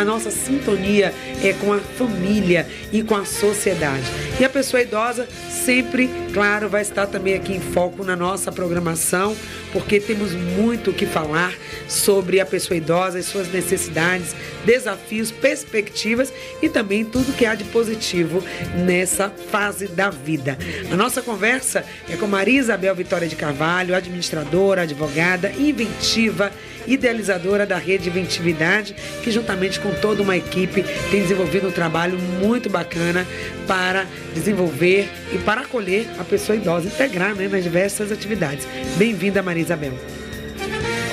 a nossa sintonia é com a família e com a sociedade. E a pessoa idosa sempre, claro, vai estar também aqui em foco na nossa programação, porque temos muito o que falar sobre a pessoa idosa, as suas necessidades, desafios, perspectivas e também tudo que há de positivo nessa fase da vida. A nossa conversa é com Maria Isabel Vitória de Carvalho, administradora, advogada, inventiva idealizadora da Rede Inventividade, que juntamente com toda uma equipe tem desenvolvido um trabalho muito bacana para desenvolver e para acolher a pessoa idosa, integrar né, nas diversas atividades. Bem-vinda, Maria Isabel.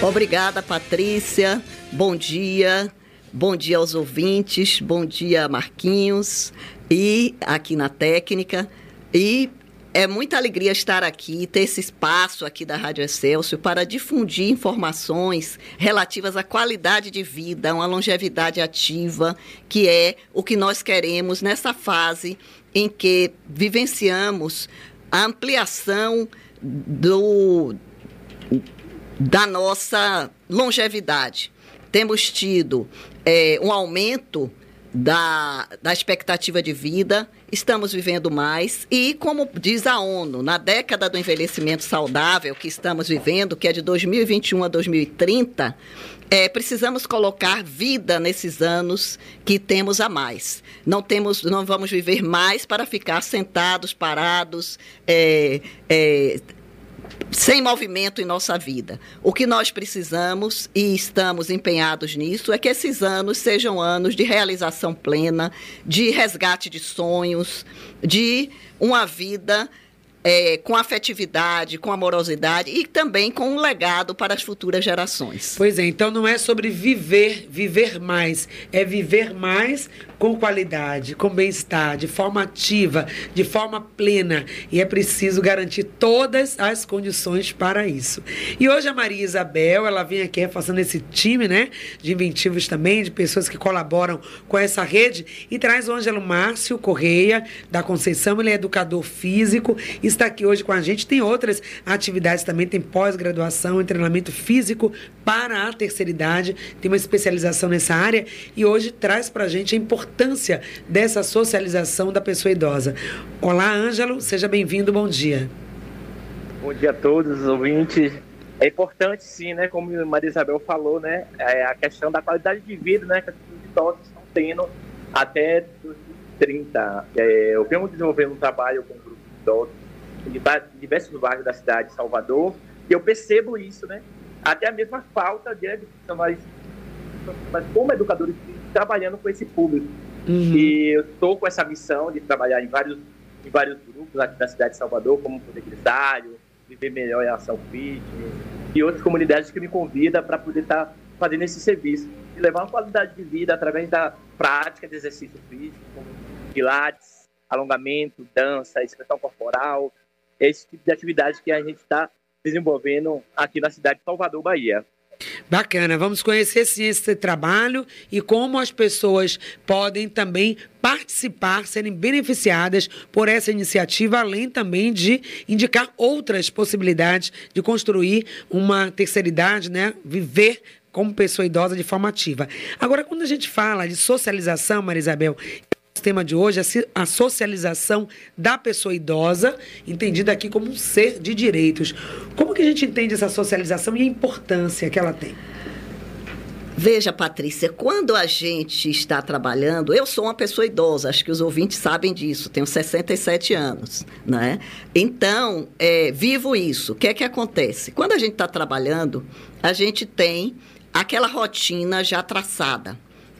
Obrigada, Patrícia. Bom dia. Bom dia aos ouvintes. Bom dia, Marquinhos. E aqui na técnica. E é muita alegria estar aqui, ter esse espaço aqui da Rádio Excelsior para difundir informações relativas à qualidade de vida, uma longevidade ativa, que é o que nós queremos nessa fase em que vivenciamos a ampliação do, da nossa longevidade. Temos tido é, um aumento da, da expectativa de vida, estamos vivendo mais e, como diz a ONU, na década do envelhecimento saudável que estamos vivendo, que é de 2021 a 2030, é, precisamos colocar vida nesses anos que temos a mais. Não temos, não vamos viver mais para ficar sentados, parados, é, é, sem movimento em nossa vida. O que nós precisamos e estamos empenhados nisso é que esses anos sejam anos de realização plena, de resgate de sonhos, de uma vida é, com afetividade, com amorosidade e também com um legado para as futuras gerações. Pois é, então não é sobre viver, viver mais, é viver mais com qualidade, com bem-estar, de forma ativa, de forma plena. E é preciso garantir todas as condições para isso. E hoje a Maria Isabel, ela vem aqui reforçando esse time, né? De inventivos também, de pessoas que colaboram com essa rede. E traz o Ângelo Márcio Correia, da Conceição, ele é educador físico, está aqui hoje com a gente. Tem outras atividades também, tem pós-graduação, treinamento físico para a terceira idade, tem uma especialização nessa área e hoje traz para a gente a importância importância dessa socialização da pessoa idosa. Olá, Ângelo, seja bem-vindo, bom dia. Bom dia a todos os ouvintes. É importante, sim, né, como a Maria Isabel falou, né, é a questão da qualidade de vida, né, que os idosos estão tendo até 2030. É, eu venho desenvolvendo um trabalho com um grupo de idosos em diversos bairros da cidade de Salvador e eu percebo isso, né, até a mesma falta de profissionais, mas como educadores trabalhando com esse público. Uhum. E eu estou com essa missão de trabalhar em vários, em vários grupos aqui da cidade de Salvador, como Poder Grisalho, Viver Melhor em Ação Fitness, e outras comunidades que me convidam para poder estar tá fazendo esse serviço e levar uma qualidade de vida através da prática de exercício físico, como pilates, alongamento, dança, expressão corporal, esse tipo de atividade que a gente está desenvolvendo aqui na cidade de Salvador, Bahia. Bacana, vamos conhecer sim esse trabalho e como as pessoas podem também participar, serem beneficiadas por essa iniciativa, além também de indicar outras possibilidades de construir uma terceira idade, né? Viver como pessoa idosa de forma ativa. Agora, quando a gente fala de socialização, Marisabel, tema de hoje é a socialização da pessoa idosa, entendida aqui como um ser de direitos. Como que a gente entende essa socialização e a importância que ela tem? Veja, Patrícia, quando a gente está trabalhando, eu sou uma pessoa idosa, acho que os ouvintes sabem disso, tenho 67 anos, né? Então, é, vivo isso. O que é que acontece? Quando a gente está trabalhando, a gente tem aquela rotina já traçada.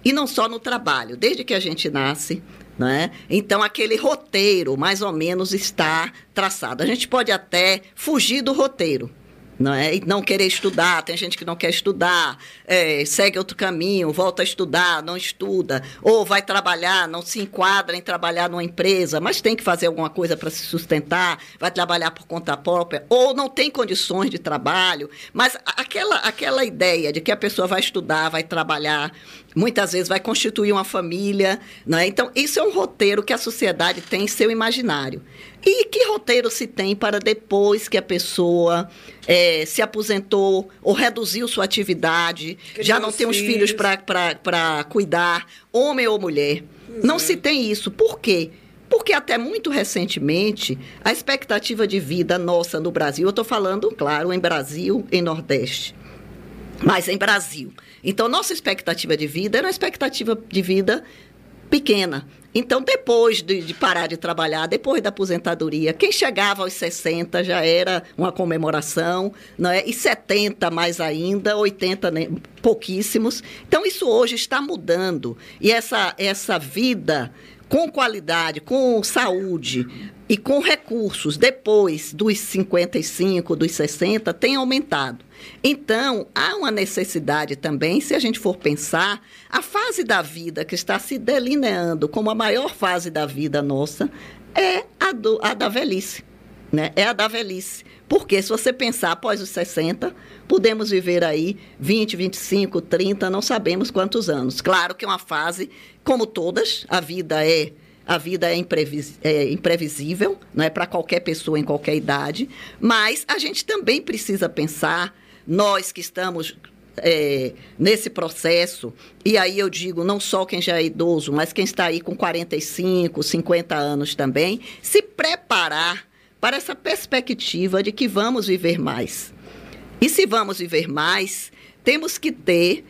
E não só no trabalho, desde que a gente nasce, né? Então, aquele roteiro, mais ou menos, está traçado. A gente pode até fugir do roteiro, não é? E não querer estudar, tem gente que não quer estudar, é, segue outro caminho, volta a estudar, não estuda, ou vai trabalhar, não se enquadra em trabalhar numa empresa, mas tem que fazer alguma coisa para se sustentar, vai trabalhar por conta própria, ou não tem condições de trabalho, mas aquela, aquela ideia de que a pessoa vai estudar, vai trabalhar, muitas vezes vai constituir uma família, não é? Então, isso é um roteiro que a sociedade tem em seu imaginário. E que roteiro se tem para depois que a pessoa é, se aposentou ou reduziu sua atividade, já não tem os filhos, filhos para cuidar, homem ou mulher? Não se tem isso. Por quê? Porque até muito recentemente, a expectativa de vida nossa no Brasil, eu estou falando, claro, em Brasil, em Nordeste, mas em Brasil. Então, nossa expectativa de vida era uma expectativa de vida pequena. Então, depois de, de, parar de trabalhar, depois da aposentadoria, quem chegava aos 60 já era uma comemoração, não é? e 70 mais ainda, 80 né? pouquíssimos. Então, isso hoje está mudando. E essa, essa vida com qualidade, com saúde e com recursos depois dos 55, dos 60, tem aumentado. Então, há uma necessidade também, se a gente for pensar, a fase da vida que está se delineando como a maior fase da vida nossa é a, do, a da velhice. Né? É a da velhice. Porque se você pensar após os 60, podemos viver aí 20, 25, 30, não sabemos quantos anos. Claro que é uma fase, como todas, a vida é a vida é, imprevis, é imprevisível, não é para qualquer pessoa em qualquer idade, mas a gente também precisa pensar, nós que estamos é, nesse processo, e aí eu digo não só quem já é idoso, mas quem está aí com 45, 50 anos também, se preparar para essa perspectiva de que vamos viver mais. E se vamos viver mais, temos que ter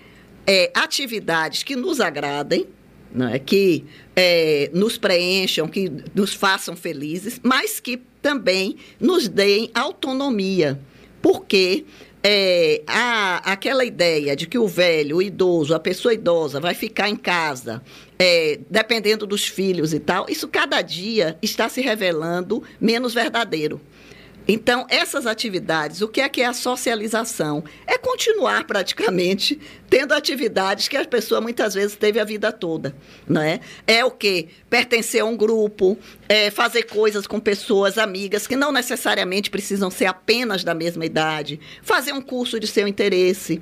é, atividades que nos agradem, né, que é, nos preencham, que nos façam felizes, mas que também nos deem autonomia. Porque é, a, aquela ideia de que o velho, o idoso, a pessoa idosa vai ficar em casa, é, dependendo dos filhos e tal, isso cada dia está se revelando menos verdadeiro. Então, essas atividades, o que é que é a socialização? É continuar praticamente tendo atividades que a pessoa muitas vezes teve a vida toda, não é? É o que pertencer a um grupo, é fazer coisas com pessoas amigas que não necessariamente precisam ser apenas da mesma idade, fazer um curso de seu interesse,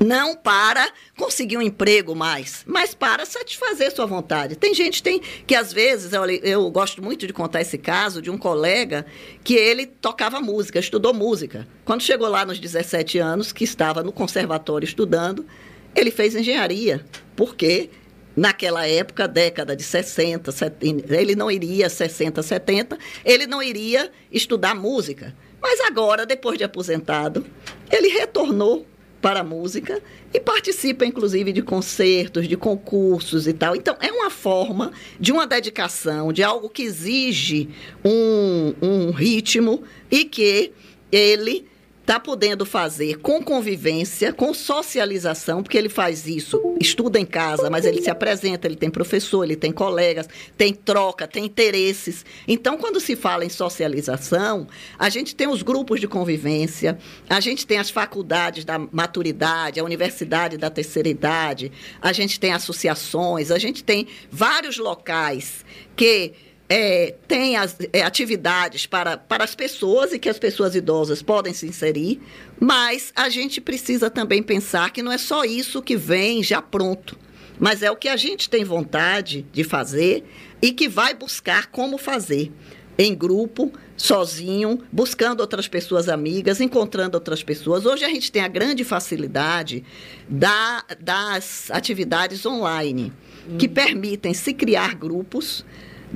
não para conseguir um emprego mais, mas para satisfazer sua vontade. Tem gente tem que às vezes, eu, gosto muito de contar esse caso de um colega que ele tocava música, estudou música. Quando chegou lá nos 17 anos, que estava no conservatório estudando, ele fez engenharia, porque naquela época, década de 60, 70, ele não iria 60, 70, ele não iria estudar música. Mas agora, depois de aposentado, ele retornou para a música e participa, inclusive, de concertos, de concursos e tal. Então, é uma forma de uma dedicação, de algo que exige um, um ritmo e que ele está podendo fazer com convivência, com socialização, porque ele faz isso, estuda em casa, mas ele se apresenta, ele tem professor, ele tem colegas, tem troca, tem interesses. Então, quando se fala em socialização, a gente tem os grupos de convivência, a gente tem as faculdades da maturidade, a universidade da terceira idade, a gente tem associações, a gente tem vários locais que é, tem as, é, atividades para, para as pessoas e que as pessoas idosas podem se inserir, mas a gente precisa também pensar que não é só isso que vem já pronto, mas é o que a gente tem vontade de fazer e que vai buscar como fazer. Em grupo, sozinho, buscando outras pessoas amigas, encontrando outras pessoas. Hoje a gente tem a grande facilidade da, das atividades online, que hum. permitem se criar grupos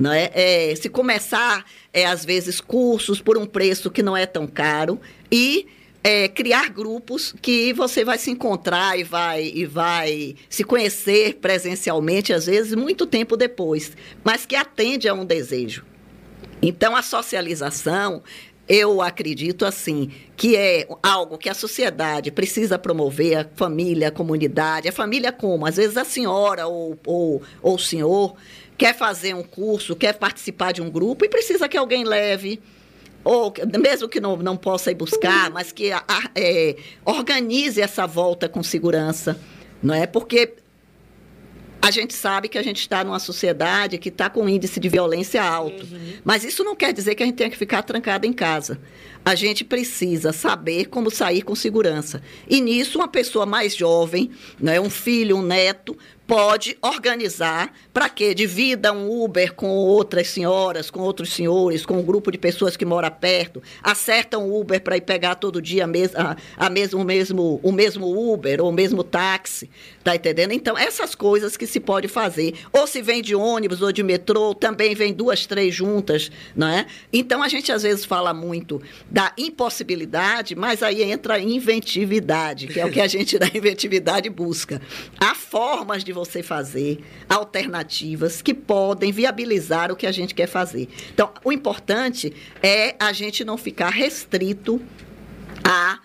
é? é se começar, é, às vezes, cursos por um preço que não é tão caro e é, criar grupos que você vai se encontrar e vai, e vai se conhecer presencialmente, às vezes, muito tempo depois, mas que atende a um desejo. Então, a socialização, eu acredito assim, que é algo que a sociedade precisa promover, a família, a comunidade, a família como? Às vezes a senhora ou, ou, ou o senhor quer fazer um curso, quer participar de um grupo e precisa que alguém leve, ou mesmo que não, não possa ir buscar, mas que a, é, organize essa volta com segurança, não é? Porque a gente sabe que a gente está numa sociedade que está com um índice de violência alto. Uhum. Mas isso não quer dizer que a gente tenha que ficar trancado em casa. A gente precisa saber como sair com segurança. E nisso, uma pessoa mais jovem, né, um filho, um neto, pode organizar para que divida um Uber com outras senhoras, com outros senhores, com um grupo de pessoas que mora perto, acerta um Uber para ir pegar todo dia a mes a, a mesmo, o, mesmo, o mesmo Uber ou o mesmo táxi, tá entendendo? Então, essas coisas que se pode fazer, ou se vem de ônibus ou de metrô, também vem duas, três juntas, não é? Então, a gente às vezes fala muito da impossibilidade, mas aí entra a inventividade, que é o que a gente da inventividade busca. Há formas de você fazer alternativas que podem viabilizar o que a gente quer fazer. Então, o importante é a gente não ficar restrito a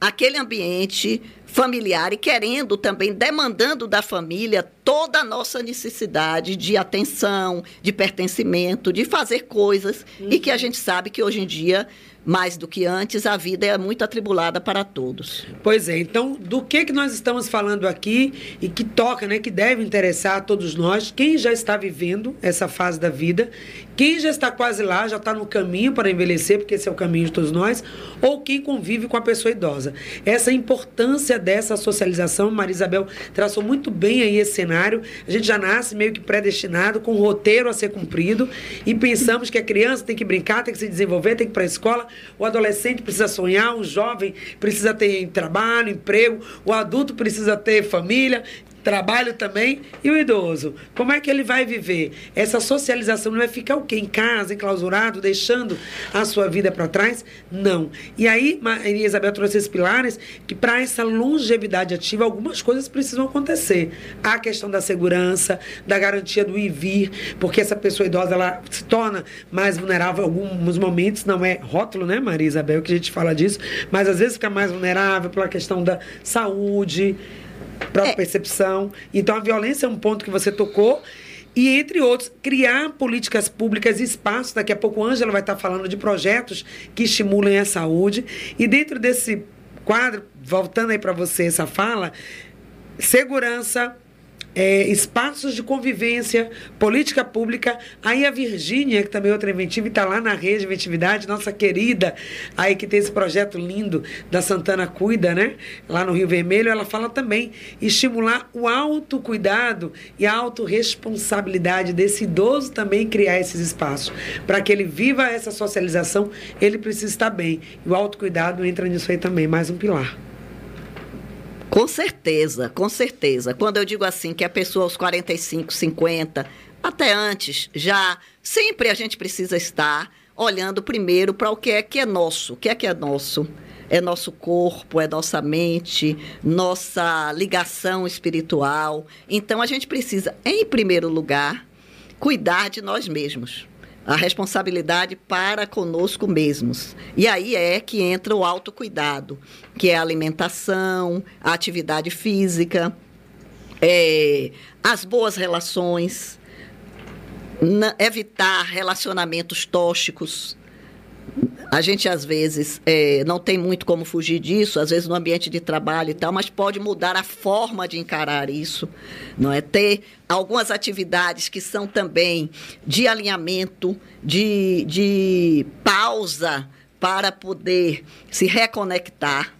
aquele ambiente familiar e querendo também, demandando da família toda a nossa necessidade de atenção, de pertencimento, de fazer coisas uhum. e que a gente sabe que hoje em dia mais do que antes, a vida é muito atribulada para todos. Pois é, então, do que, que nós estamos falando aqui e que toca, né, que deve interessar a todos nós, quem já está vivendo essa fase da vida, quem já está quase lá, já está no caminho para envelhecer, porque esse é o caminho de todos nós, ou quem convive com a pessoa idosa. Essa importância dessa socialização, Maria Isabel traçou muito bem aí esse cenário. A gente já nasce meio que predestinado, com um roteiro a ser cumprido, e pensamos que a criança tem que brincar, tem que se desenvolver, tem que ir para a escola, o adolescente precisa sonhar, o jovem precisa ter trabalho, emprego, o adulto precisa ter família trabalho também, e o idoso? Como é que ele vai viver? Essa socialização não vai ficar o quê? Em casa, enclausurado, deixando a sua vida para trás? Não. E aí, Maria Isabel trouxe esses pilares que, para essa longevidade ativa, algumas coisas precisam acontecer. A questão da segurança, da garantia do ir e vir, porque essa pessoa idosa ela se torna mais vulnerável em alguns momentos, não é rótulo, né, Maria Isabel, que a gente fala disso, mas às vezes fica mais vulnerável pela questão da saúde própria é. percepção. Então, a violência é um ponto que você tocou. E, entre outros, criar políticas públicas e espaços. Daqui a pouco, a Ângela vai estar falando de projetos que estimulem a saúde. E, dentro desse quadro, voltando aí para você essa fala, segurança, é, espaços de convivência, política pública. Aí a Virgínia, que também é outra inventiva, está lá na rede de inventividade, nossa querida, aí que tem esse projeto lindo da Santana Cuida, né? Lá no Rio Vermelho, ela fala também estimular o autocuidado e a autorresponsabilidade desse idoso também criar esses espaços. Para que ele viva essa socialização, ele precisa estar bem. E o autocuidado entra nisso aí também, mais um pilar. Com certeza, com certeza. Quando eu digo assim que a pessoa aos 45, 50, até antes, já sempre a gente precisa estar olhando primeiro para o que é que é nosso. O que é que é nosso? É nosso corpo, é nossa mente, nossa ligação espiritual. Então a gente precisa, em primeiro lugar, cuidar de nós mesmos a responsabilidade para conosco mesmos. E aí é que entra o autocuidado, que é a alimentação, a atividade física, é, as boas relações, evitar relacionamentos tóxicos, a gente, às vezes, é, não tem muito como fugir disso, às vezes no ambiente de trabalho e tal, mas pode mudar a forma de encarar isso, não é? Ter algumas atividades que são também de alinhamento, de, de pausa para poder se reconectar,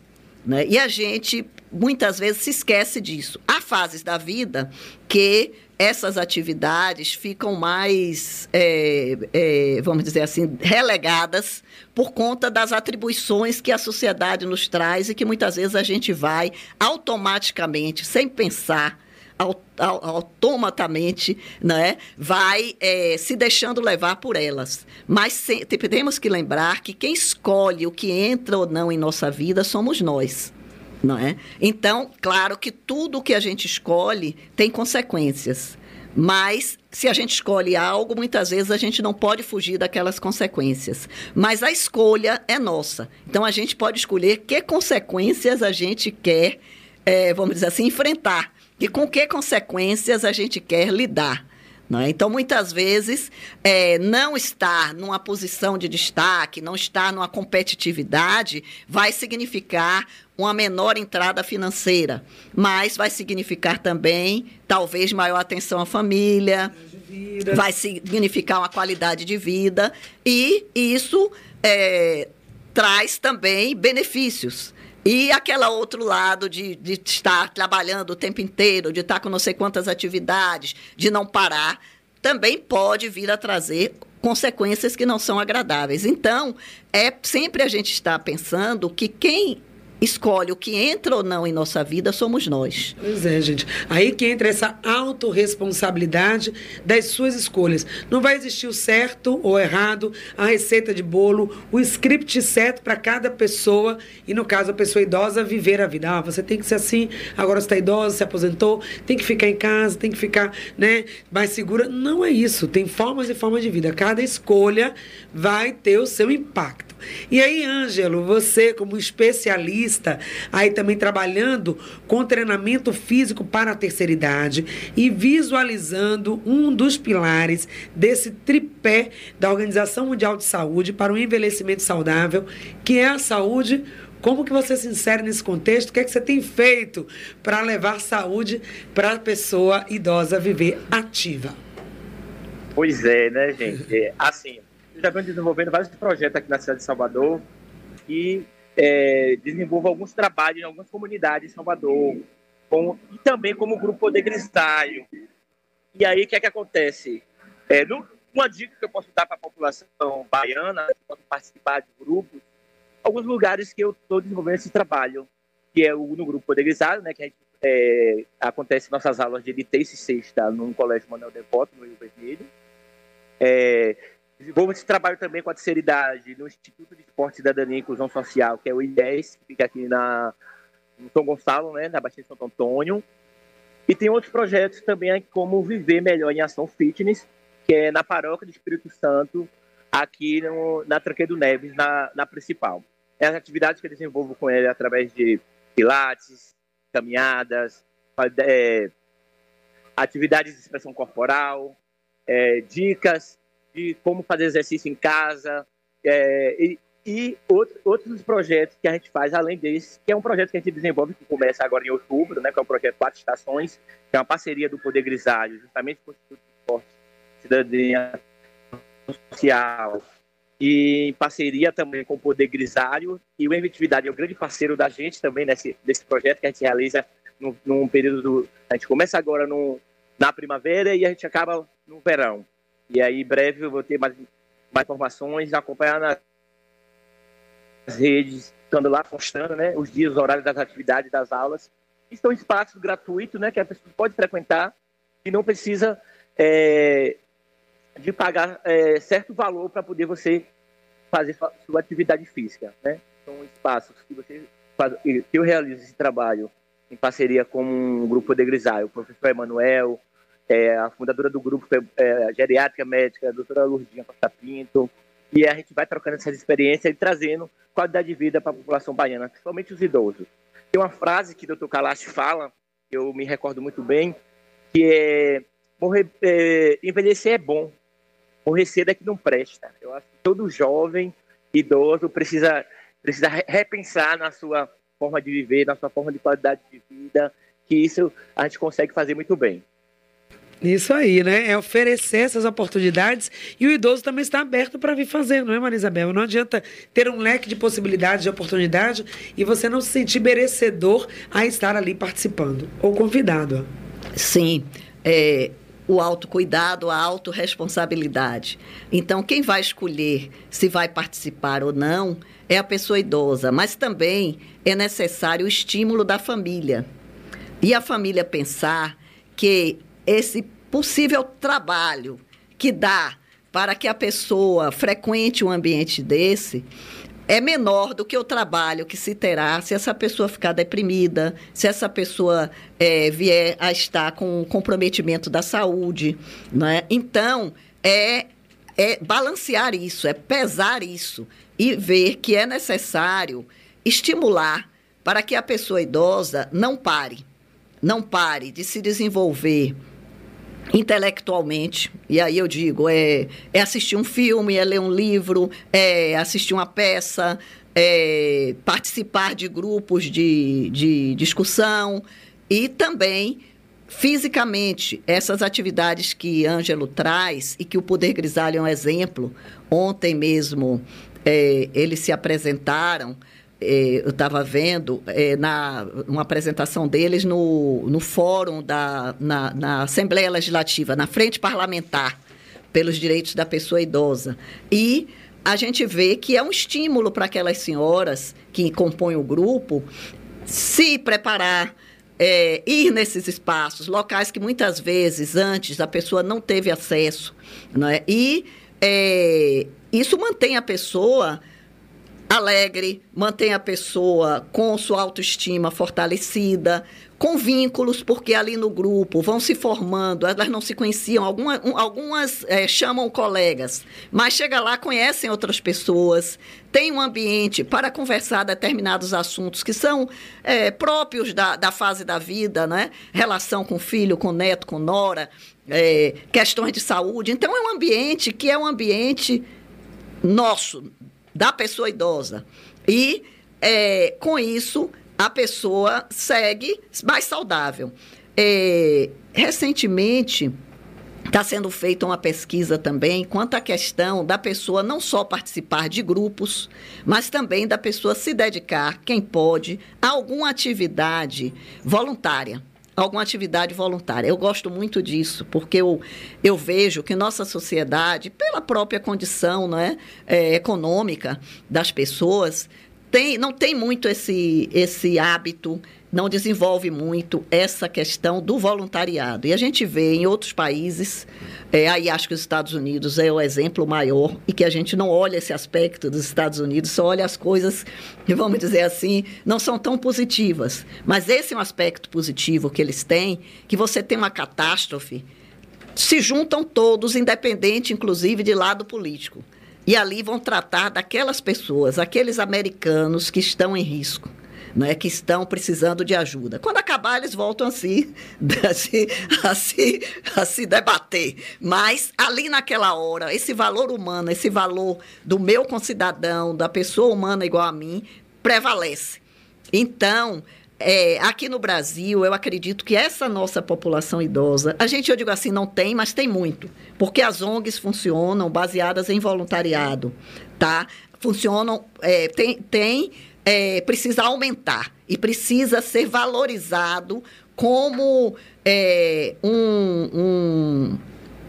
né? E a gente, muitas vezes, se esquece disso. Há fases da vida que essas atividades ficam mais, é, é, vamos dizer assim, relegadas por conta das atribuições que a sociedade nos traz e que muitas vezes a gente vai automaticamente, sem pensar, automaticamente, né, vai é, se deixando levar por elas. Mas se, temos que lembrar que quem escolhe o que entra ou não em nossa vida somos nós não é? Então, claro que tudo que a gente escolhe tem consequências. Mas se a gente escolhe algo, muitas vezes a gente não pode fugir daquelas consequências. Mas a escolha é nossa. Então a gente pode escolher que consequências a gente quer, é, vamos dizer assim, enfrentar. E com que consequências a gente quer lidar. É? Então, muitas vezes, é, não estar numa posição de destaque, não estar numa competitividade, vai significar uma menor entrada financeira, mas vai significar também, talvez, maior atenção à família, vai significar uma qualidade de vida, e isso é, traz também benefícios. E aquele outro lado de, de estar trabalhando o tempo inteiro, de estar com não sei quantas atividades, de não parar, também pode vir a trazer consequências que não são agradáveis. Então, é sempre a gente estar pensando que quem escolhe o que entra ou não em nossa vida somos nós. Pois é, gente. Aí que entra essa autorresponsabilidade das suas escolhas. Não vai existir o certo ou errado, a receita de bolo, o script certo para cada pessoa e, no caso, a pessoa idosa viver a vida. Ah, você tem que ser assim, agora você está idosa, se aposentou, tem que ficar em casa, tem que ficar né, mais segura. Não é isso. Tem formas e formas de vida. Cada escolha vai ter o seu impacto. E aí, Ângelo, você como especialista, aí também trabalhando com treinamento físico para a terceira idade e visualizando um dos pilares desse tripé da Organização Mundial de Saúde para o envelhecimento saudável, que é a saúde como que você se insere nesse contexto? O que é que você tem feito para levar saúde para a pessoa idosa viver ativa? Pois é, né, gente? É, assim, já vem desenvolvendo vários projetos aqui na cidade de Salvador e é, desenvolve alguns trabalhos em algumas comunidades em Salvador, com, e também como grupo Poder Cristalho. E aí, o que é que acontece? É, no, uma dica que eu posso dar para a população baiana, pode participar de grupos, alguns lugares que eu estou desenvolvendo esse trabalho, que é o, no grupo Poder Cristalho, né, que a gente, é, acontece nossas aulas de terça e sexta no Colégio Manuel Devoto, no Rio Vermelho. É, Desenvolvo esse trabalho também com a terceira idade no Instituto de Esporte, Cidadania e Inclusão Social, que é o IDES, que fica aqui na, no São Gonçalo, né, na Baixada de Santo Antônio. E tem outros projetos também, como Viver Melhor em Ação Fitness, que é na Paróquia do Espírito Santo, aqui no, na Tranqueiro Neves, na, na principal. É as atividades que eu desenvolvo com ele através de pilates, caminhadas, é, atividades de expressão corporal, é, dicas de como fazer exercício em casa é, e, e outro, outros projetos que a gente faz além desse, que é um projeto que a gente desenvolve que começa agora em outubro, né, que é o projeto Quatro Estações, que é uma parceria do Poder Grisalho, justamente com o Instituto de Esporte, Cidadania Social, e em parceria também com o Poder Grisalho, e o Inventividade é o grande parceiro da gente também nesse, nesse projeto que a gente realiza no, num período do... A gente começa agora no, na primavera e a gente acaba no verão. E aí, em breve, eu vou ter mais, mais informações, acompanhar nas redes, estando lá, postando né, os dias, os horários das atividades, das aulas. E são espaços gratuitos, né, que a pessoa pode frequentar e não precisa é, de pagar é, certo valor para poder você fazer sua, sua, atividade física. Né? São espaços que, você faz, que eu realizo esse trabalho em parceria com um grupo de grisalho, o professor Emanuel, é, a fundadora do grupo é, geriátrica médica, a doutora Lourdinha Costa Pinto, e a gente vai trocando essas experiências e trazendo qualidade de vida para a população baiana, principalmente os idosos. Tem uma frase que o doutor Kalash fala, que eu me recordo muito bem, que é, morrer, é envelhecer é bom, morrer cedo é que não presta. Eu acho que todo jovem, idoso, precisa, precisa repensar na sua forma de viver, na sua forma de qualidade de vida, que isso a gente consegue fazer muito bem. Isso aí, né? É oferecer essas oportunidades e o idoso também está aberto para vir fazer, não é, Maria Isabel? Não adianta ter um leque de possibilidades, de oportunidade e você não se sentir merecedor a estar ali participando ou convidado. Sim. É, o autocuidado, a autorresponsabilidade. Então, quem vai escolher se vai participar ou não é a pessoa idosa, mas também é necessário o estímulo da família. E a família pensar que esse possível trabalho que dá para que a pessoa frequente um ambiente desse é menor do que o trabalho que se terá se essa pessoa ficar deprimida, se essa pessoa é, vier a estar com comprometimento da saúde. Né? Então, é, é balancear isso, é pesar isso e ver que é necessário estimular para que a pessoa idosa não pare, não pare de se desenvolver intelectualmente. E aí eu digo, é, é assistir um filme, é ler um livro, é assistir uma peça, é participar de grupos de, de discussão e também fisicamente essas atividades que Ângelo traz e que o Poder Grisalho é um exemplo. Ontem mesmo é, eles se apresentaram eu estava vendo é, na uma apresentação deles no, no fórum da na, na, Assembleia Legislativa, na frente parlamentar pelos direitos da pessoa idosa. E a gente vê que é um estímulo para aquelas senhoras que compõem o grupo se preparar, é, ir nesses espaços, locais que muitas vezes antes a pessoa não teve acesso. Não é? E é, isso mantém a pessoa alegre, mantém a pessoa com sua autoestima fortalecida, com vínculos, porque ali no grupo vão se formando, elas não se conheciam, algumas, algumas é, chamam colegas, mas chega lá, conhecem outras pessoas, tem um ambiente para conversar determinados assuntos que são é, próprios da, da fase da vida, né? relação com filho, com neto, com nora, é, questões de saúde. Então, é um ambiente que é um ambiente nosso, da pessoa idosa. E, é, com isso, a pessoa segue mais saudável. É, recentemente, está sendo feita uma pesquisa também quanto à questão da pessoa não só participar de grupos, mas também da pessoa se dedicar, quem pode, a alguma atividade voluntária alguma atividade voluntária. Eu gosto muito disso, porque eu, eu vejo que nossa sociedade, pela própria condição né, é, econômica das pessoas, tem, não tem muito esse, esse hábito não desenvolve muito essa questão do voluntariado. E a gente vê em outros países, é, aí acho que os Estados Unidos é o exemplo maior, e que a gente não olha esse aspecto dos Estados Unidos, só olha as coisas, vamos dizer assim, não são tão positivas. Mas esse é um aspecto positivo que eles têm, que você tem uma catástrofe, se juntam todos, independente, inclusive, de lado político. E ali vão tratar daquelas pessoas, aqueles americanos que estão em risco né, que estão precisando de ajuda. Quando acabar, eles voltam a se, a se, a se, a se debater. Mas ali naquela hora, esse valor humano, esse valor do meu concidadão, da pessoa humana igual a mim, prevalece. Então, é, aqui no Brasil, eu acredito que essa nossa população idosa, a gente, eu digo assim, não tem, mas tem muito. Porque as ONGs funcionam baseadas em voluntariado, tá? Funcionam, é, tem, tem é, precisa aumentar e precisa ser valorizado como é, um, um,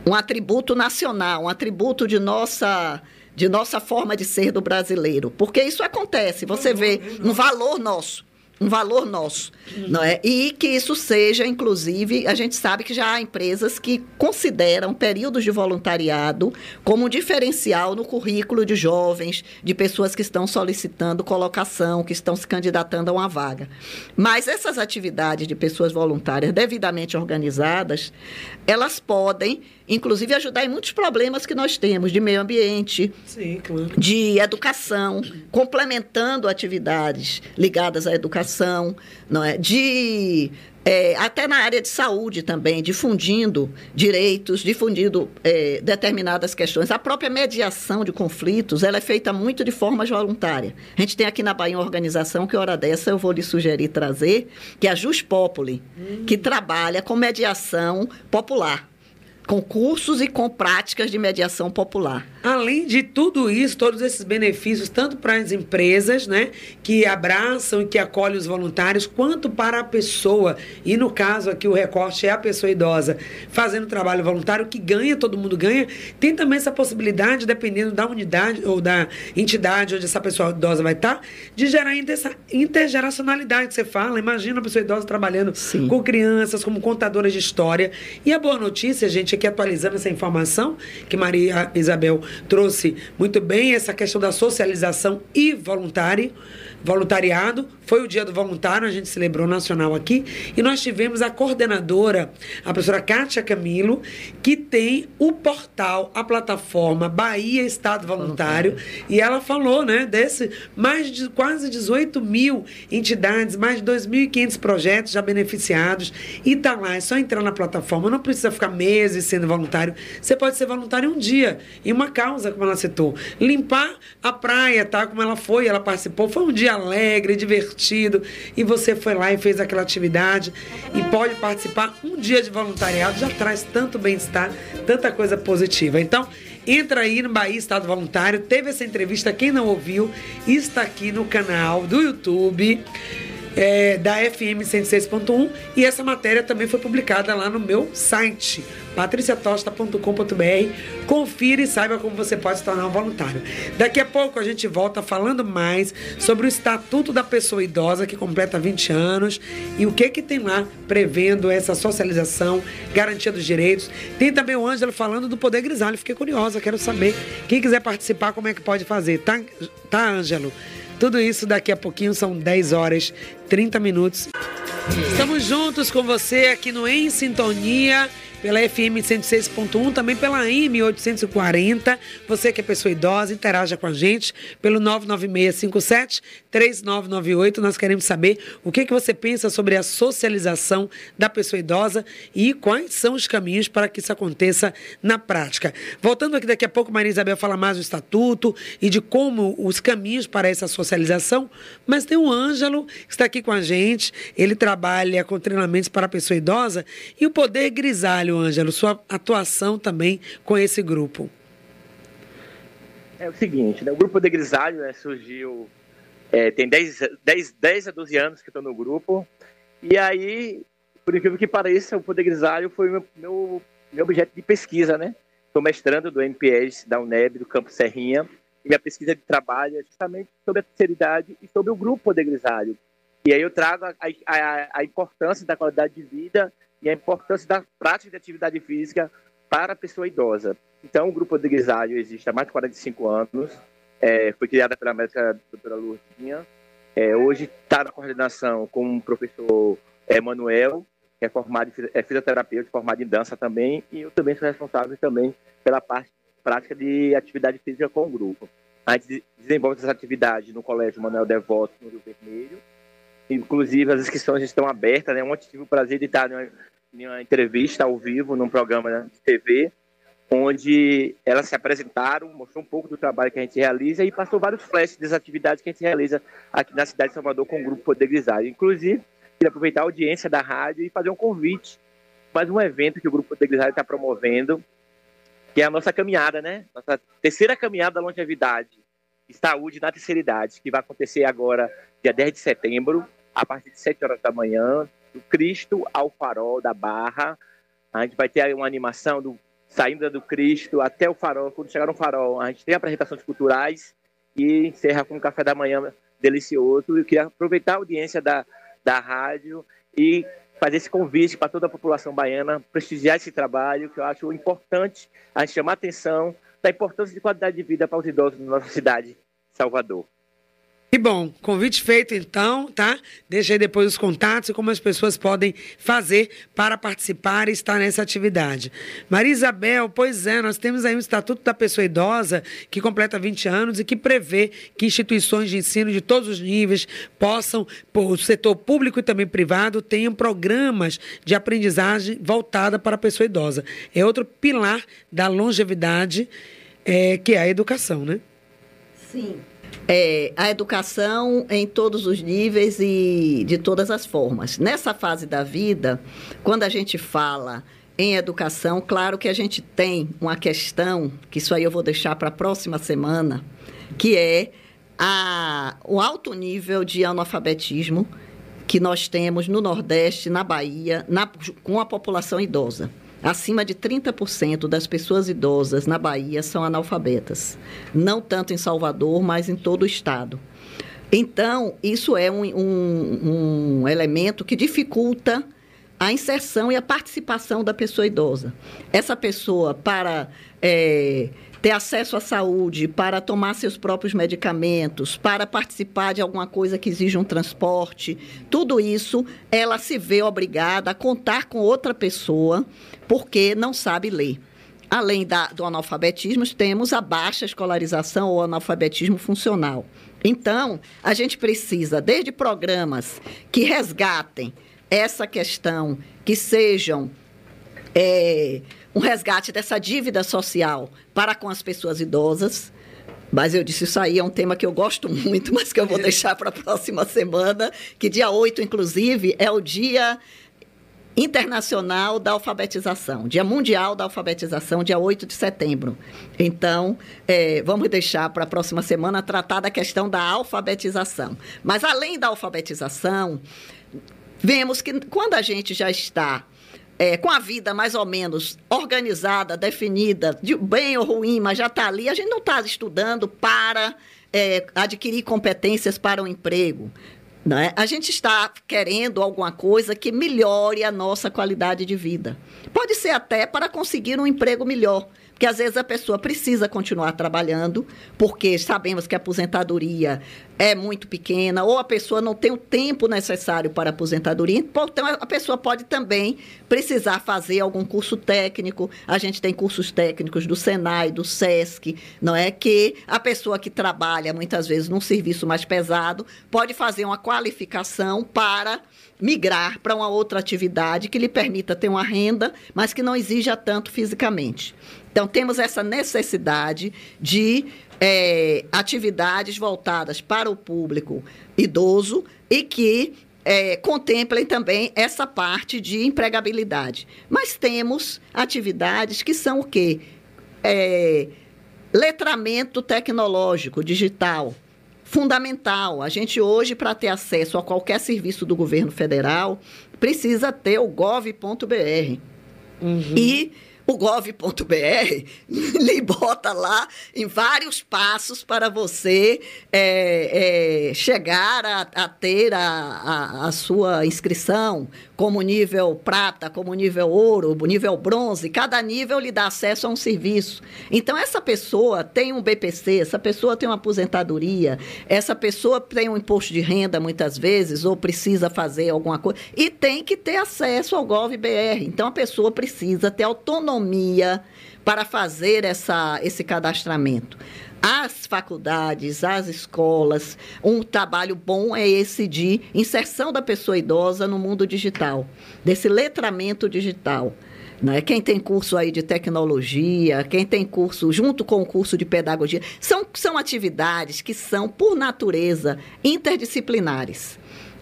um atributo nacional, um atributo de nossa de nossa forma de ser do brasileiro. Porque isso acontece, você vê um valor nosso um valor nosso, não é? E que isso seja, inclusive, a gente sabe que já há empresas que consideram períodos de voluntariado como um diferencial no currículo de jovens, de pessoas que estão solicitando colocação, que estão se candidatando a uma vaga. Mas essas atividades de pessoas voluntárias devidamente organizadas, elas podem inclusive ajudar em muitos problemas que nós temos de meio ambiente, Sim, claro. de educação, complementando atividades ligadas à educação, não é? De é, até na área de saúde também, difundindo direitos, difundindo é, determinadas questões. A própria mediação de conflitos, ela é feita muito de forma voluntária. A gente tem aqui na Bahia uma organização que, hora dessa, eu vou lhe sugerir trazer, que é a Jus Populi, hum. que trabalha com mediação popular com cursos e com práticas de mediação popular. Além de tudo isso, todos esses benefícios, tanto para as empresas, né, que abraçam e que acolhem os voluntários, quanto para a pessoa, e no caso aqui o recorte é a pessoa idosa, fazendo trabalho voluntário, que ganha, todo mundo ganha, tem também essa possibilidade, dependendo da unidade ou da entidade onde essa pessoa idosa vai estar, de gerar essa intergeracionalidade que você fala. Imagina a pessoa idosa trabalhando Sim. com crianças, como contadoras de história. E a boa notícia, gente, aqui atualizando essa informação que Maria Isabel trouxe muito bem, essa questão da socialização e voluntário voluntariado. Foi o dia do voluntário, a gente celebrou nacional aqui. E nós tivemos a coordenadora, a professora Kátia Camilo, que tem o portal, a plataforma Bahia Estado Voluntário. E ela falou, né, desse mais de quase 18 mil entidades, mais de 2.500 projetos já beneficiados. E tá lá, é só entrar na plataforma. Não precisa ficar meses sendo voluntário. Você pode ser voluntário um dia, em uma causa, como ela citou. Limpar a praia, tá? Como ela foi, ela participou. Foi um dia alegre, divertido, e você foi lá e fez aquela atividade e pode participar. Um dia de voluntariado já traz tanto bem-estar, tanta coisa positiva. Então, entra aí no Bahia Estado Voluntário. Teve essa entrevista, quem não ouviu, está aqui no canal do YouTube é, da FM 106.1 e essa matéria também foi publicada lá no meu site, patriciatosta.com.br. Confira e saiba como você pode se tornar um voluntário. Daqui a pouco a gente volta falando mais sobre o Estatuto da Pessoa Idosa, que completa 20 anos, e o que que tem lá prevendo essa socialização, garantia dos direitos. Tem também o Ângelo falando do Poder Grisalho. Fiquei curiosa, quero saber. Quem quiser participar, como é que pode fazer? Tá, tá Ângelo? Tudo isso daqui a pouquinho são 10 horas 30 minutos. Estamos juntos com você aqui no Em Sintonia pela FM 106.1, também pela AM 840. Você que é pessoa idosa, interaja com a gente pelo 99657 3998. Nós queremos saber o que, que você pensa sobre a socialização da pessoa idosa e quais são os caminhos para que isso aconteça na prática. Voltando aqui daqui a pouco, Maria Isabel fala mais do estatuto e de como os caminhos para essa socialização, mas tem o Ângelo que está aqui com a gente. Ele trabalha com treinamentos para a pessoa idosa e o Poder Grisalho trabalho, Ângelo, sua atuação também com esse grupo? É o seguinte, né, o grupo de Grisalho né, surgiu, é, tem 10, 10, 10 a 12 anos que estou no grupo, e aí, por incrível que pareça, o Poder Grisalho foi meu, meu, meu objeto de pesquisa, né? Estou mestrando do MPS da UNEB, do Campo Serrinha, e minha pesquisa de trabalho é justamente sobre a terceira idade e sobre o grupo Poder Grisalho. E aí eu trago a, a, a importância da qualidade de vida e a importância da prática de atividade física para a pessoa idosa. Então, o Grupo de Grisalho existe há mais de 45 anos, é, foi criada pela médica doutora Lourdinha, é, hoje está na coordenação com o professor Emanuel, que é formado é fisioterapeuta, formado em dança também, e eu também sou responsável também pela parte prática de atividade física com o grupo. A gente desenvolve essas atividades no Colégio Manuel Devoto, no Rio Vermelho, Inclusive, as inscrições estão abertas. Né? Ontem tive o prazer de estar em uma entrevista ao vivo num programa de TV, onde elas se apresentaram, mostrou um pouco do trabalho que a gente realiza e passou vários flashes das atividades que a gente realiza aqui na cidade de Salvador com o Grupo Poder Grisalho. Inclusive, queria aproveitar a audiência da rádio e fazer um convite mais um evento que o Grupo Poder Grisalho está promovendo, que é a nossa caminhada, né? Nossa terceira caminhada da longevidade e saúde na terceira idade, que vai acontecer agora, dia 10 de setembro, a partir de 7 horas da manhã, do Cristo ao Farol da Barra. A gente vai ter uma animação do saindo do Cristo até o Farol. Quando chegar no Farol, a gente tem apresentações culturais e encerra com um café da manhã delicioso. Eu queria aproveitar a audiência da, da rádio e fazer esse convite para toda a população baiana, prestigiar esse trabalho, que eu acho importante a gente chamar a atenção da importância de qualidade de vida para os idosos na nossa cidade, Salvador. E bom, convite feito então, tá? Deixa aí depois os contatos e como as pessoas podem fazer para participar e estar nessa atividade. Maria Isabel, pois é, nós temos aí um Estatuto da Pessoa Idosa que completa 20 anos e que prevê que instituições de ensino de todos os níveis possam, o setor público e também privado, tenham programas de aprendizagem voltada para a pessoa idosa. É outro pilar da longevidade, é, que é a educação, né? Sim. É, a educação em todos os níveis e de todas as formas. Nessa fase da vida, quando a gente fala em educação, claro que a gente tem uma questão, que isso aí eu vou deixar para a próxima semana, que é a, o alto nível de analfabetismo que nós temos no Nordeste, na Bahia, na, com a população idosa. Acima de 30% das pessoas idosas na Bahia são analfabetas. Não tanto em Salvador, mas em todo o estado. Então, isso é um, um, um elemento que dificulta a inserção e a participação da pessoa idosa. Essa pessoa, para é, ter acesso à saúde, para tomar seus próprios medicamentos, para participar de alguma coisa que exija um transporte, tudo isso ela se vê obrigada a contar com outra pessoa porque não sabe ler. Além da, do analfabetismo, temos a baixa escolarização ou analfabetismo funcional. Então, a gente precisa, desde programas que resgatem essa questão, que sejam é, um resgate dessa dívida social para com as pessoas idosas. Mas eu disse, isso aí é um tema que eu gosto muito, mas que eu vou deixar para a próxima semana, que dia 8, inclusive, é o dia internacional da alfabetização, dia mundial da alfabetização, dia 8 de setembro. Então, é, vamos deixar para a próxima semana tratar da questão da alfabetização. Mas, além da alfabetização, vemos que quando a gente já está é, com a vida mais ou menos organizada, definida, de bem ou ruim, mas já está ali, a gente não está estudando para é, adquirir competências para o emprego. Né? A gente está querendo alguma coisa que melhore a nossa qualidade de vida. Pode ser até para conseguir um emprego melhor. Porque às vezes a pessoa precisa continuar trabalhando, porque sabemos que a aposentadoria é muito pequena, ou a pessoa não tem o tempo necessário para a aposentadoria. Então, a pessoa pode também precisar fazer algum curso técnico. A gente tem cursos técnicos do Senai, do SESC, não é? Que a pessoa que trabalha muitas vezes num serviço mais pesado pode fazer uma qualificação para migrar para uma outra atividade que lhe permita ter uma renda, mas que não exija tanto fisicamente. Então, temos essa necessidade de é, atividades voltadas para o público idoso e que é, contemplem também essa parte de empregabilidade. Mas temos atividades que são o quê? É, letramento tecnológico, digital, fundamental. A gente hoje, para ter acesso a qualquer serviço do governo federal, precisa ter o gov.br. Uhum. E o gov.br lhe bota lá em vários passos para você é, é, chegar a, a ter a, a, a, sua inscrição como nível prata, como nível ouro, nível bronze. Cada nível lhe dá acesso a um serviço. Então, essa pessoa tem um BPC, essa pessoa tem uma aposentadoria, essa pessoa tem um imposto de renda, muitas vezes, ou precisa fazer alguma coisa, e tem que ter acesso ao GovBR. Então, a pessoa precisa ter autonomia autonomia para fazer essa, esse cadastramento. As faculdades, as escolas, um trabalho bom é esse de inserção da pessoa idosa no mundo digital, desse letramento digital. Né? Quem tem curso aí de tecnologia, quem tem curso junto com o curso de pedagogia, são, são atividades que são, por natureza, interdisciplinares.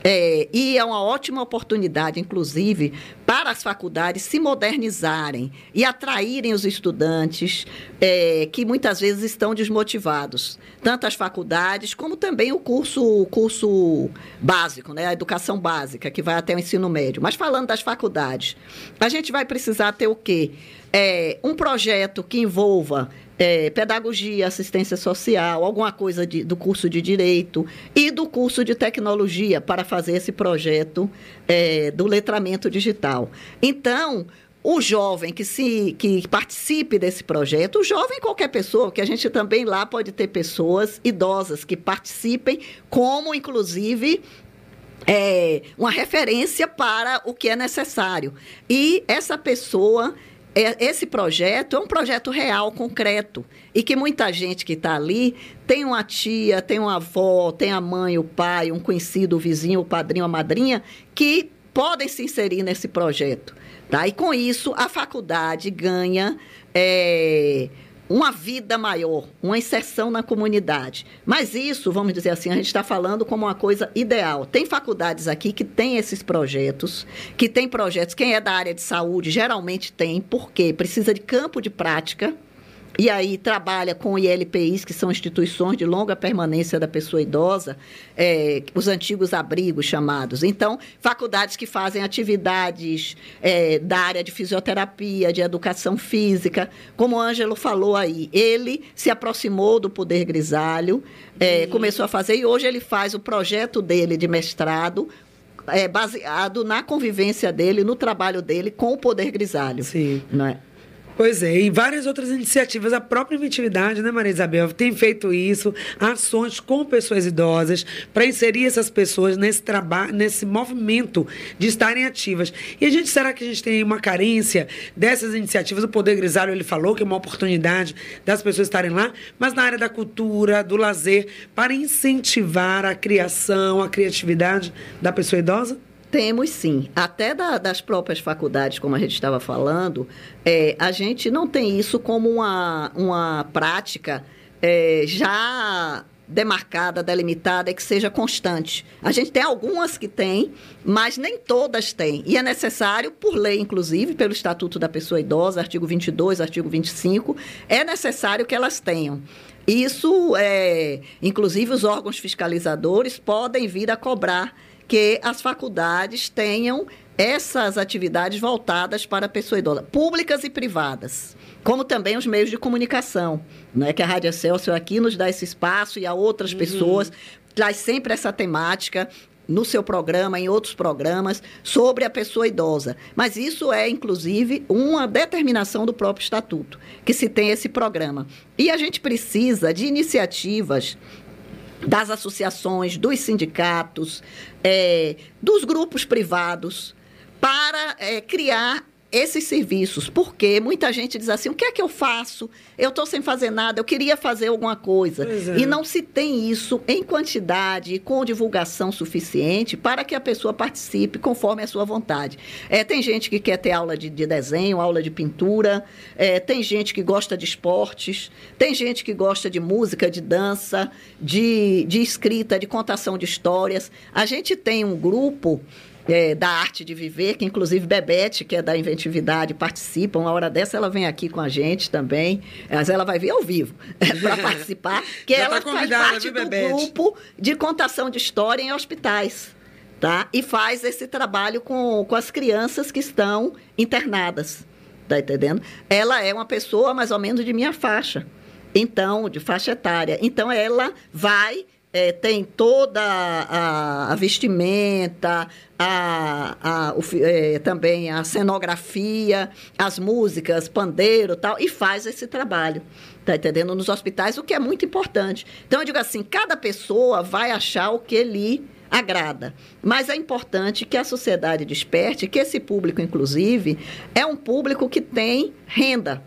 É, e é uma ótima oportunidade, inclusive, para as faculdades se modernizarem e atraírem os estudantes é, que muitas vezes estão desmotivados, tanto as faculdades como também o curso, curso básico, né, a educação básica, que vai até o ensino médio. Mas falando das faculdades, a gente vai precisar ter o quê? É, um projeto que envolva é, pedagogia, assistência social, alguma coisa de, do curso de direito e do curso de tecnologia para fazer esse projeto é, do letramento digital. Então, o jovem que se que participe desse projeto, o jovem qualquer pessoa, que a gente também lá pode ter pessoas idosas que participem, como inclusive é, uma referência para o que é necessário. E essa pessoa esse projeto é um projeto real, concreto, e que muita gente que está ali tem uma tia, tem uma avó, tem a mãe, o pai, um conhecido, o vizinho, o padrinho, a madrinha, que podem se inserir nesse projeto. Tá? E com isso, a faculdade ganha. É, uma vida maior, uma inserção na comunidade. Mas isso, vamos dizer assim, a gente está falando como uma coisa ideal. Tem faculdades aqui que têm esses projetos, que tem projetos. Quem é da área de saúde geralmente tem, porque precisa de campo de prática e aí trabalha com ILPIs, que são instituições de longa permanência da pessoa idosa, é, os antigos abrigos chamados. Então, faculdades que fazem atividades é, da área de fisioterapia, de educação física, como o Ângelo falou aí, ele se aproximou do Poder Grisalho, é, começou a fazer, e hoje ele faz o projeto dele de mestrado é, baseado na convivência dele, no trabalho dele com o poder grisalho. Sim. Não é? Pois é, e várias outras iniciativas, a própria Inventividade, né, Maria Isabel, tem feito isso, ações com pessoas idosas, para inserir essas pessoas nesse trabalho, nesse movimento de estarem ativas. E a gente, será que a gente tem uma carência dessas iniciativas? O Poder Grisalho, ele falou que é uma oportunidade das pessoas estarem lá, mas na área da cultura, do lazer, para incentivar a criação, a criatividade da pessoa idosa? Temos sim. Até da, das próprias faculdades, como a gente estava falando, é, a gente não tem isso como uma, uma prática é, já demarcada, delimitada que seja constante. A gente tem algumas que tem, mas nem todas têm. E é necessário, por lei, inclusive, pelo Estatuto da Pessoa Idosa, artigo 22, artigo 25, é necessário que elas tenham. Isso, é, inclusive, os órgãos fiscalizadores podem vir a cobrar que as faculdades tenham essas atividades voltadas para a pessoa idosa, públicas e privadas, como também os meios de comunicação, não é que a Rádio Celso aqui nos dá esse espaço e a outras uhum. pessoas traz sempre essa temática no seu programa, em outros programas, sobre a pessoa idosa. Mas isso é, inclusive, uma determinação do próprio estatuto, que se tem esse programa. E a gente precisa de iniciativas das associações, dos sindicatos, é, dos grupos privados, para é, criar esses serviços, porque muita gente diz assim: o que é que eu faço? Eu estou sem fazer nada, eu queria fazer alguma coisa. É. E não se tem isso em quantidade e com divulgação suficiente para que a pessoa participe conforme a sua vontade. É, tem gente que quer ter aula de, de desenho, aula de pintura, é, tem gente que gosta de esportes, tem gente que gosta de música, de dança, de, de escrita, de contação de histórias. A gente tem um grupo é, da arte de viver, que inclusive Bebete, que é da inventividade, participa. Uma hora dessa ela vem aqui com a gente também, mas ela vai vir ao vivo é, para participar, que ela tá faz parte do grupo de contação de história em hospitais. Tá? E faz esse trabalho com, com as crianças que estão internadas. Tá entendendo? Ela é uma pessoa mais ou menos de minha faixa. Então, de faixa etária. Então, ela vai é, tem toda a, a vestimenta, a, a, o, é, também a cenografia, as músicas, pandeiro tal, e faz esse trabalho. Tá entendendo? Nos hospitais, o que é muito importante. Então, eu digo assim: cada pessoa vai achar o que lhe agrada. Mas é importante que a sociedade desperte que esse público, inclusive, é um público que tem renda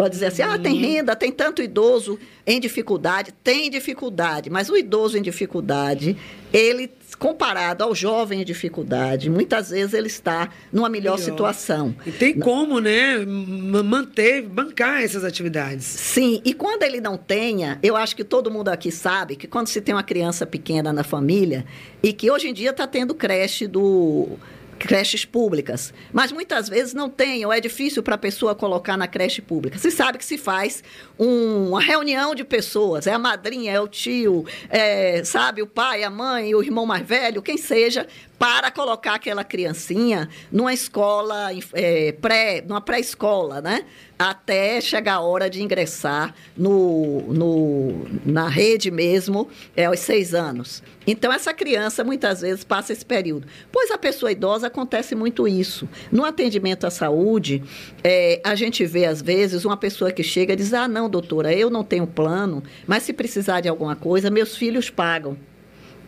Pode dizer assim, ah, tem uhum. renda, tem tanto idoso em dificuldade. Tem dificuldade, mas o idoso em dificuldade, ele, comparado ao jovem em dificuldade, muitas vezes ele está numa melhor, melhor. situação. E tem como, né, manter, bancar essas atividades. Sim, e quando ele não tenha, eu acho que todo mundo aqui sabe que quando se tem uma criança pequena na família, e que hoje em dia está tendo creche do creches públicas. Mas muitas vezes não tem, ou é difícil para a pessoa colocar na creche pública. Se sabe que se faz um, uma reunião de pessoas, é a madrinha, é o tio, é, sabe, o pai, a mãe, o irmão mais velho, quem seja, para colocar aquela criancinha numa escola é, pré, numa pré-escola, né? Até chegar a hora de ingressar no, no, na rede mesmo, é aos seis anos. Então, essa criança muitas vezes passa esse período. Pois a pessoa idosa acontece muito isso. No atendimento à saúde, é, a gente vê, às vezes, uma pessoa que chega e diz: Ah, não, doutora, eu não tenho plano, mas se precisar de alguma coisa, meus filhos pagam.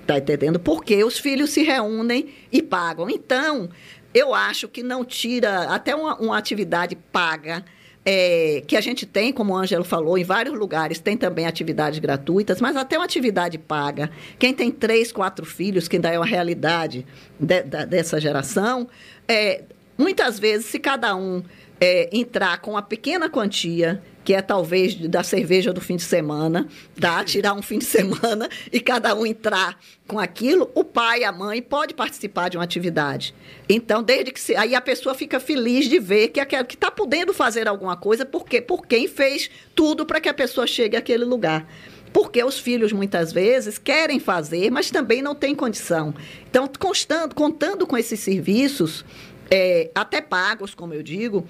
Tá entendendo? Porque os filhos se reúnem e pagam. Então, eu acho que não tira até uma, uma atividade paga. É, que a gente tem, como o Ângelo falou, em vários lugares tem também atividades gratuitas, mas até uma atividade paga. Quem tem três, quatro filhos, que ainda é uma realidade de, de, dessa geração, é, muitas vezes, se cada um é, entrar com uma pequena quantia que é talvez da cerveja do fim de semana, tá? Tirar um fim de semana e cada um entrar com aquilo, o pai, a mãe pode participar de uma atividade. Então, desde que se, aí a pessoa fica feliz de ver que que está podendo fazer alguma coisa, porque por quem fez tudo para que a pessoa chegue àquele lugar. Porque os filhos muitas vezes querem fazer, mas também não têm condição. Então, constando, contando com esses serviços, é, até pagos, como eu digo,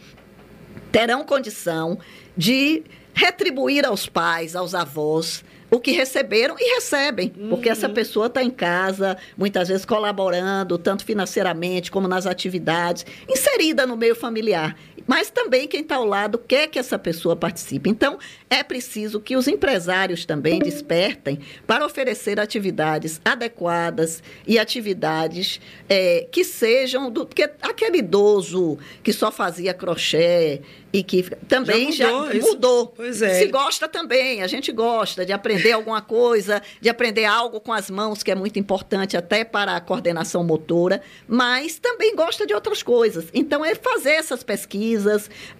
terão condição de retribuir aos pais, aos avós, o que receberam e recebem, porque essa Uhum. pessoa está em casa, muitas vezes colaborando, tanto financeiramente como nas atividades, inserida no meio familiar. Mas também quem está ao lado quer que essa pessoa participe. Então, é preciso que os empresários também despertem para oferecer atividades adequadas e atividades eh, que sejam do. Porque aquele idoso que só fazia crochê e que também Já já mudou, isso- mudou. pois é. Se gosta também, a gente gosta de aprender alguma coisa, de aprender algo com as mãos, que é muito importante até para a coordenação motora, mas também gosta de outras coisas. Então, é fazer essas pesquisas,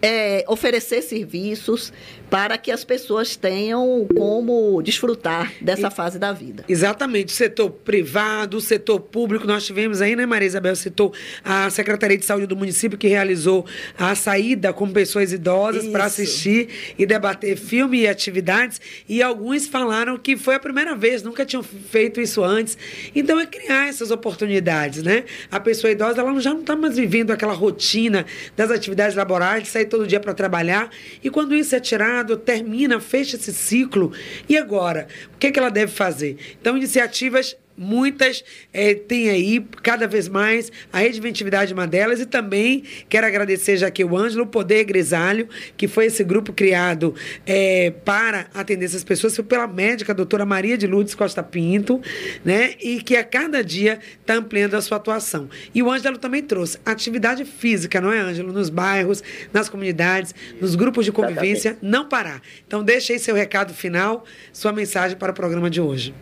é, oferecer serviços para que as pessoas tenham como desfrutar dessa fase da vida. Exatamente, o setor privado, o setor público, nós tivemos aí, né, Maria Isabel, citou a Secretaria de Saúde do município que realizou a saída com pessoas idosas para assistir e debater filme e atividades, e alguns falaram que foi a primeira vez, nunca tinham feito isso antes. Então é criar essas oportunidades, né? A pessoa idosa, ela já não está mais vivendo aquela rotina das atividades laborais, de sair todo dia para trabalhar, e quando isso é tirado, termina, fecha esse ciclo, e agora? O que, que ela deve fazer? Então, iniciativas Muitas eh, tem aí, cada vez mais, a rediventividade é uma delas. E também quero agradecer já aqui o Ângelo, o Poder Grisalho, que foi esse grupo criado eh, para atender essas pessoas, foi pela médica a doutora Maria de Lourdes Costa Pinto, né? E que a cada dia está ampliando a sua atuação. E o Ângelo também trouxe atividade física, não é, Ângelo? Nos bairros, nas comunidades, nos grupos de convivência, não parar. Então, deixe aí seu recado final, sua mensagem para o programa de hoje.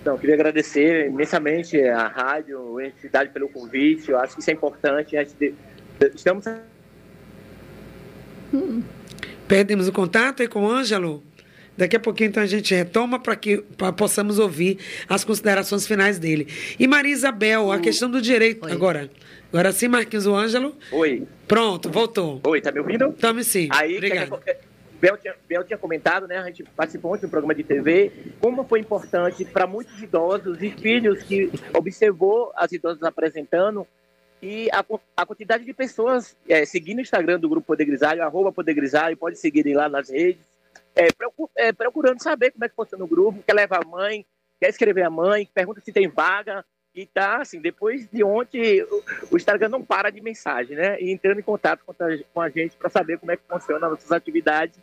Então, queria agradecer imensamente a rádio, a entidade pelo convite. Eu acho que isso é importante. A gente de- Estamos Perdemos o contato aí com o Ângelo? Daqui a pouquinho, então, a gente retoma para que pra possamos ouvir as considerações finais dele. E Maria Isabel, a questão do direito. Oi. Agora, agora sim, Marquinhos, o Ângelo. Oi. Pronto, voltou. Oi, tá me ouvindo? Tome sim. Aí, Obrigado. que- que- Bel tinha, Bel tinha comentado, né? A gente participou ontem do programa de TV, como foi importante para muitos idosos e filhos que observou as idosas apresentando e a, a quantidade de pessoas é, seguindo o Instagram do Grupo Poder Grisalho, arroba Poder Grisalho, pode seguirem lá nas redes, é, é, procurando saber como é que funciona o grupo, quer levar a mãe, quer escrever a mãe, pergunta se tem vaga, e tá, assim, depois de ontem, o, Instagram não para de mensagem, né? E entrando em contato com a, gente para saber como é que funciona as nossas atividades,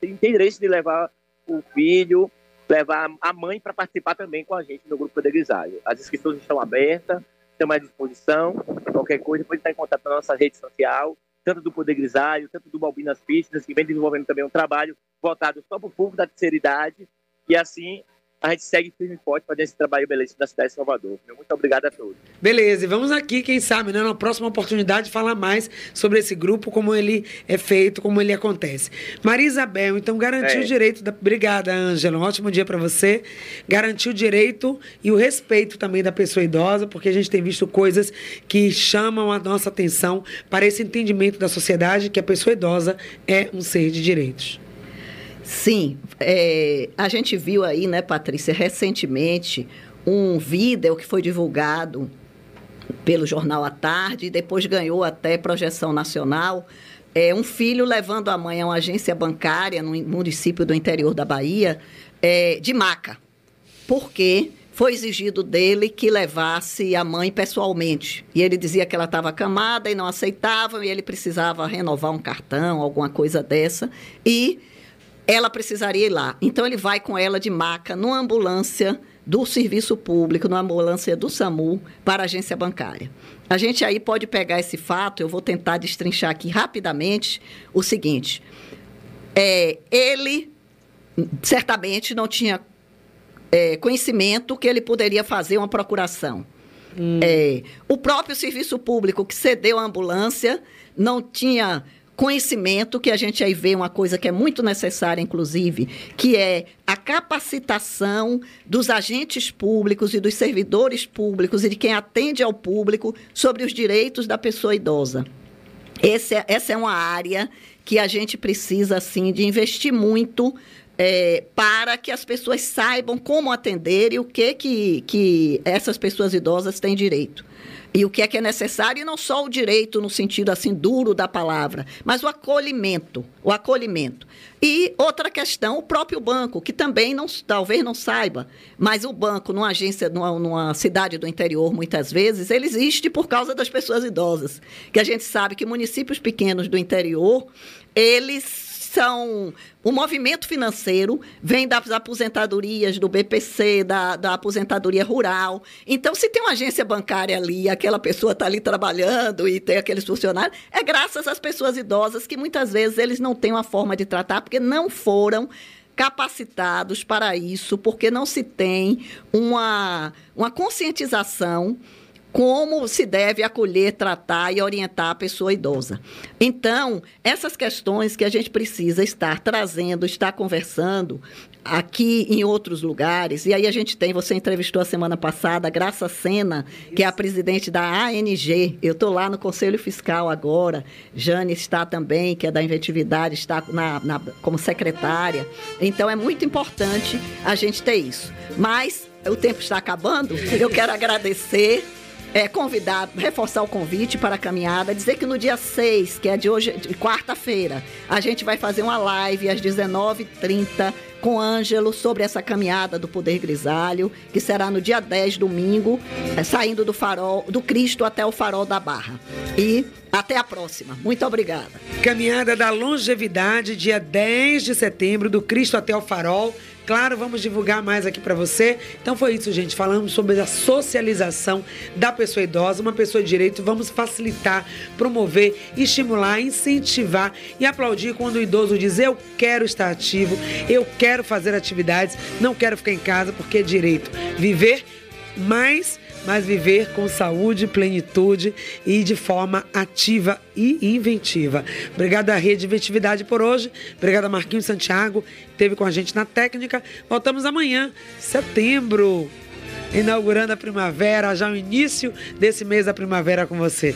tem interesse de levar o filho, levar a mãe para participar também com a gente no Grupo Poder Grisalho. As inscrições estão abertas, estamos à disposição, qualquer coisa pode estar em contato na nossa rede social, tanto do Poder Grisalho, tanto do Balbinas Pistas, que vem desenvolvendo também um trabalho voltado só para o público da terceira idade, e assim a gente segue firme e forte fazendo esse trabalho belíssimo da cidade de Salvador. Muito obrigado a todos. Beleza, e vamos aqui, quem sabe, né, na próxima oportunidade, falar mais sobre esse grupo, como ele é feito, como ele acontece. Maria Isabel, então, garantiu É. o direito. Da... Obrigada, Ângela. Um ótimo dia para você. Garantiu o direito e o respeito também da pessoa idosa, porque a gente tem visto coisas que chamam a nossa atenção para esse entendimento da sociedade que a pessoa idosa é um ser de direitos. Sim, é, a gente viu aí, né, Patrícia, recentemente um vídeo que foi divulgado pelo Jornal à Tarde e depois ganhou até projeção nacional. É, um filho levando a mãe a uma agência bancária no município do interior da Bahia é, de maca, porque foi exigido dele que levasse a mãe pessoalmente. E ele dizia que ela estava acamada e não aceitava, e ele precisava renovar um cartão, alguma coisa dessa. E ela precisaria ir lá. Então ele vai com ela de maca numa ambulância do serviço público, numa ambulância do SAMU para a agência bancária. A gente aí pode pegar esse fato, eu vou tentar destrinchar aqui rapidamente o seguinte. É, ele certamente não tinha é, conhecimento que ele poderia fazer uma procuração. É, o próprio serviço público que cedeu a ambulância não tinha conhecimento, que a gente aí vê uma coisa que é muito necessária, inclusive, que é a capacitação dos agentes públicos e dos servidores públicos e de quem atende ao público sobre os direitos da pessoa idosa. Esse é- essa é uma área que a gente precisa, assim, de investir muito é, para que as pessoas saibam como atender e o que, que, que essas pessoas idosas têm direito e o que é que é necessário, e não só o direito no sentido assim duro da palavra, mas o acolhimento, o acolhimento. E outra questão, o próprio banco, que também não, talvez não saiba, mas o banco numa agência, numa, numa cidade do interior, muitas vezes, ele existe por causa das pessoas idosas. Que a gente sabe que municípios pequenos do interior, eles são o movimento financeiro vem das aposentadorias do BPC, da, da aposentadoria rural. Então, se tem uma agência bancária ali, aquela pessoa está ali trabalhando e tem aqueles funcionários, é graças às pessoas idosas que muitas vezes eles não têm uma forma de tratar porque não foram capacitados para isso, porque não se tem uma, uma conscientização como se deve acolher, tratar e orientar a pessoa idosa. Então, essas questões que a gente precisa estar trazendo, estar conversando aqui em outros lugares, e aí a gente tem, você entrevistou a semana passada a Graça Sena, que é a presidente da ANG, eu estou lá no Conselho Fiscal agora, Jane está também, que é da Inventividade, está na, na, como secretária, então é muito importante a gente ter isso. Mas o tempo está acabando, eu quero agradecer é, convidar, reforçar o convite para a caminhada, dizer que no dia 6, que é de hoje, quarta-feira, a gente vai fazer uma live às 19h30 com Ângelo sobre essa caminhada do Poder Grisalho, que será no dia 10, domingo, é, saindo do farol, do Cristo até o farol da Barra. E até a próxima. Muito obrigada. Caminhada da Longevidade, dia 10 de setembro, do Cristo até o farol. Claro, vamos divulgar mais aqui para você. Então foi isso, gente. Falamos sobre a socialização da pessoa idosa, uma pessoa de direito. Vamos facilitar, promover, estimular, incentivar e aplaudir quando o idoso diz: Eu quero estar ativo, eu quero fazer atividades, não quero ficar em casa porque é direito. Viver mais mas viver com saúde, plenitude e de forma ativa e inventiva. Obrigada, Rede Inventividade, por hoje. Obrigada, Marquinhos Santiago, que esteve com a gente na técnica. Voltamos amanhã, setembro, inaugurando a primavera, já o início desse mês da primavera com você.